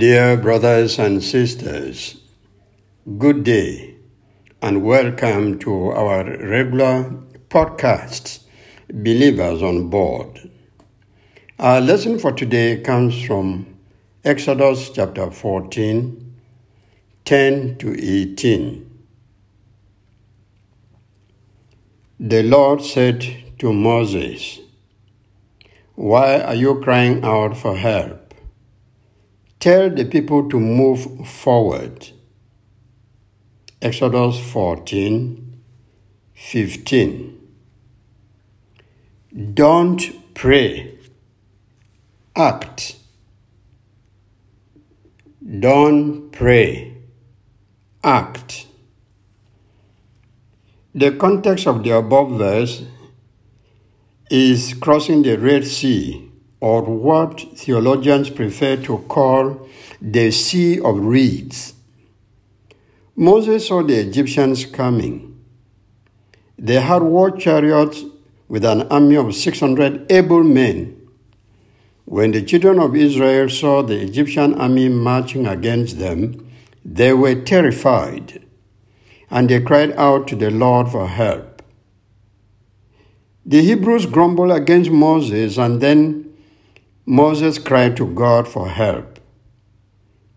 Dear brothers and sisters, good day and welcome to our regular podcast, Believers on Board. Our lesson for today comes from Exodus chapter 14, 10 to 18. The Lord said to Moses, Why are you crying out for help? Tell the people to move forward. Exodus 14 15. Don't pray, act. Don't pray, act. The context of the above verse is crossing the Red Sea or what theologians prefer to call the Sea of Reeds. Moses saw the Egyptians coming. They had war chariots with an army of 600 able men. When the children of Israel saw the Egyptian army marching against them, they were terrified, and they cried out to the Lord for help. The Hebrews grumbled against Moses, and then Moses cried to God for help.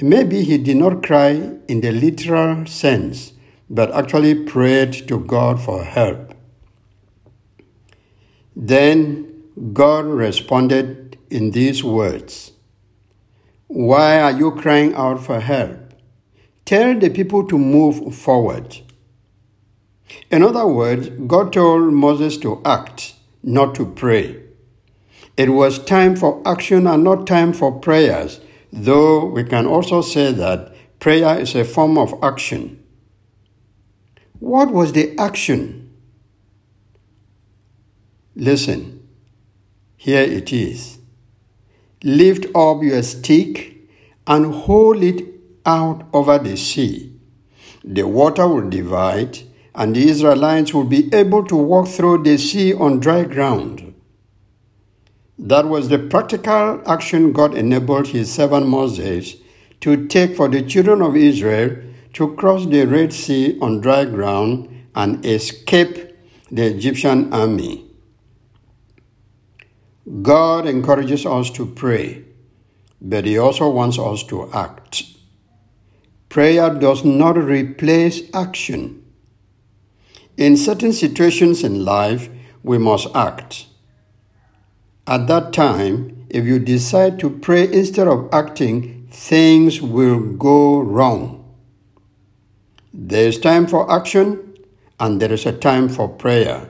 Maybe he did not cry in the literal sense, but actually prayed to God for help. Then God responded in these words Why are you crying out for help? Tell the people to move forward. In other words, God told Moses to act, not to pray. It was time for action and not time for prayers, though we can also say that prayer is a form of action. What was the action? Listen, here it is. Lift up your stick and hold it out over the sea. The water will divide, and the Israelites will be able to walk through the sea on dry ground. That was the practical action God enabled his servant Moses to take for the children of Israel to cross the Red Sea on dry ground and escape the Egyptian army. God encourages us to pray, but He also wants us to act. Prayer does not replace action. In certain situations in life, we must act. At that time, if you decide to pray instead of acting, things will go wrong. There is time for action and there is a time for prayer.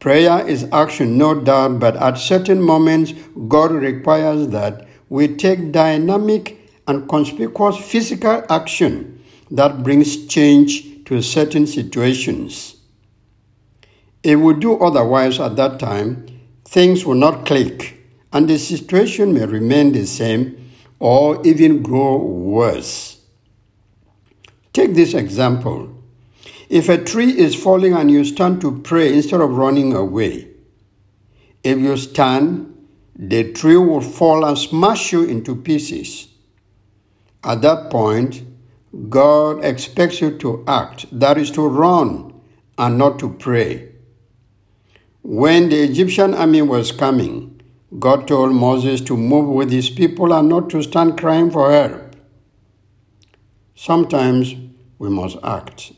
Prayer is action, no doubt, but at certain moments, God requires that we take dynamic and conspicuous physical action that brings change to certain situations. If we do otherwise at that time, things will not click and the situation may remain the same or even grow worse. Take this example. If a tree is falling and you stand to pray instead of running away, if you stand, the tree will fall and smash you into pieces. At that point, God expects you to act, that is to run and not to pray. When the Egyptian army was coming, God told Moses to move with his people and not to stand crying for help. Sometimes we must act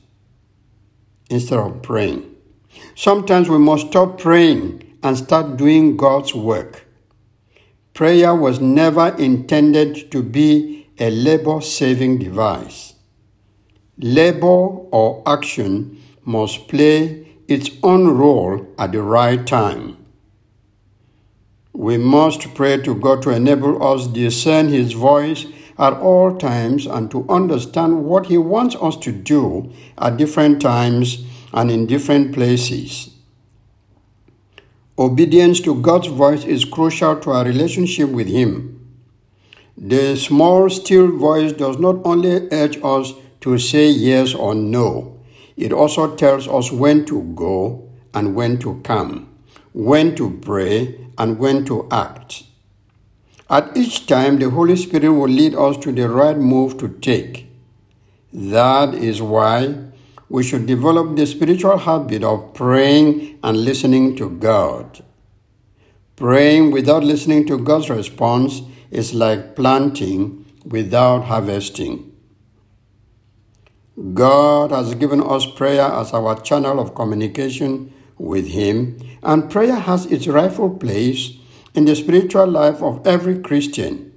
instead of praying. Sometimes we must stop praying and start doing God's work. Prayer was never intended to be a labor saving device. Labor or action must play its own role at the right time. We must pray to God to enable us discern His voice at all times and to understand what He wants us to do at different times and in different places. Obedience to God's voice is crucial to our relationship with Him. The small, still voice does not only urge us to say yes or no, it also tells us when to go and when to come, when to pray and when to act. At each time, the Holy Spirit will lead us to the right move to take. That is why we should develop the spiritual habit of praying and listening to God. Praying without listening to God's response is like planting without harvesting. God has given us prayer as our channel of communication with Him, and prayer has its rightful place in the spiritual life of every Christian.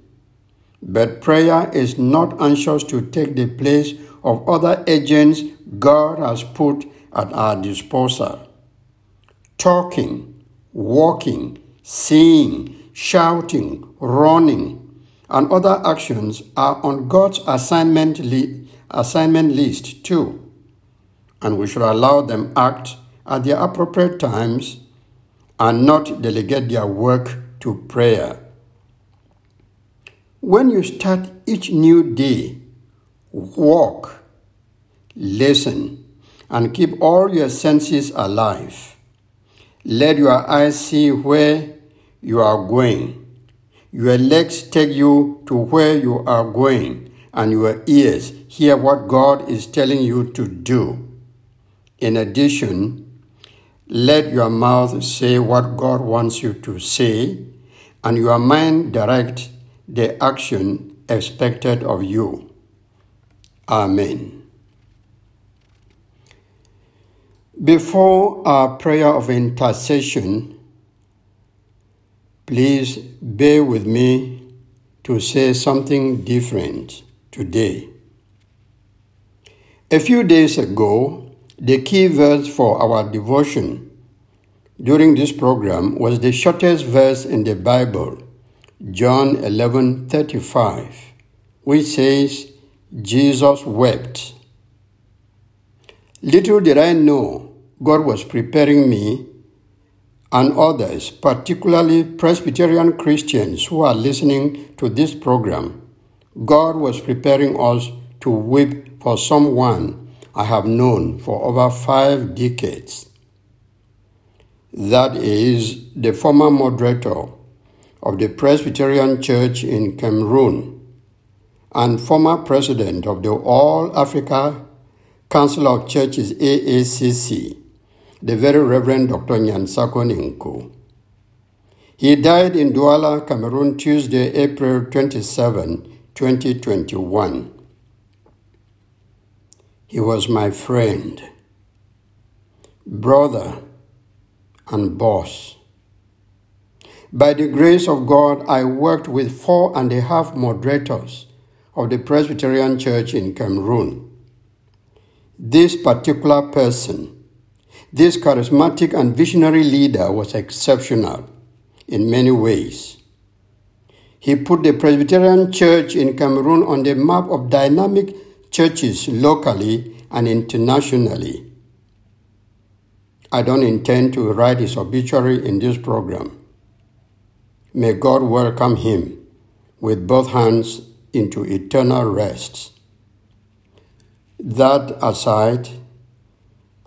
But prayer is not anxious to take the place of other agents God has put at our disposal. Talking, walking, seeing, shouting, running, and other actions are on God's assignment, assignment list too, and we should allow them act at their appropriate times and not delegate their work to prayer. When you start each new day, walk, listen, and keep all your senses alive. Let your eyes see where you are going. Your legs take you to where you are going, and your ears hear what God is telling you to do. In addition, let your mouth say what God wants you to say, and your mind direct the action expected of you. Amen. Before our prayer of intercession, please bear with me to say something different today. A few days ago, the key verse for our devotion during this program was the shortest verse in the Bible, John 11:35, which says, Jesus wept. Little did I know God was preparing me and others, particularly Presbyterian Christians who are listening to this program. God was preparing us to weep for someone I have known for over five decades. That is the former moderator of the Presbyterian Church in Cameroon and former president of the All Africa Council of Churches AACC, the very Reverend Dr. Nyansako-ni-Nku. He died in Douala, Cameroon, Tuesday, April 27, 2021. He was my friend, brother, and boss. By the grace of God, I worked with four and a half moderators of the Presbyterian Church in Cameroon. This particular person, this charismatic and visionary leader, was exceptional in many ways. He put the Presbyterian Church in Cameroon on the map of dynamic churches locally and internationally. I don't intend to write his obituary in this program. May God welcome him with both hands into eternal rest. That aside,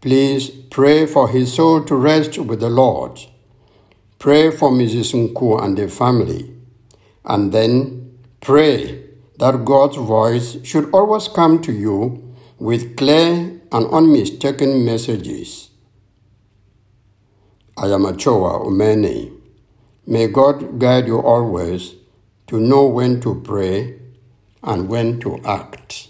please pray for his soul to rest with the Lord. Pray for Mrs. Nku and the family. And then pray that God's voice should always come to you with clear and unmistaken messages. I am Achoa Umene. May God guide you always to know when to pray and when to act.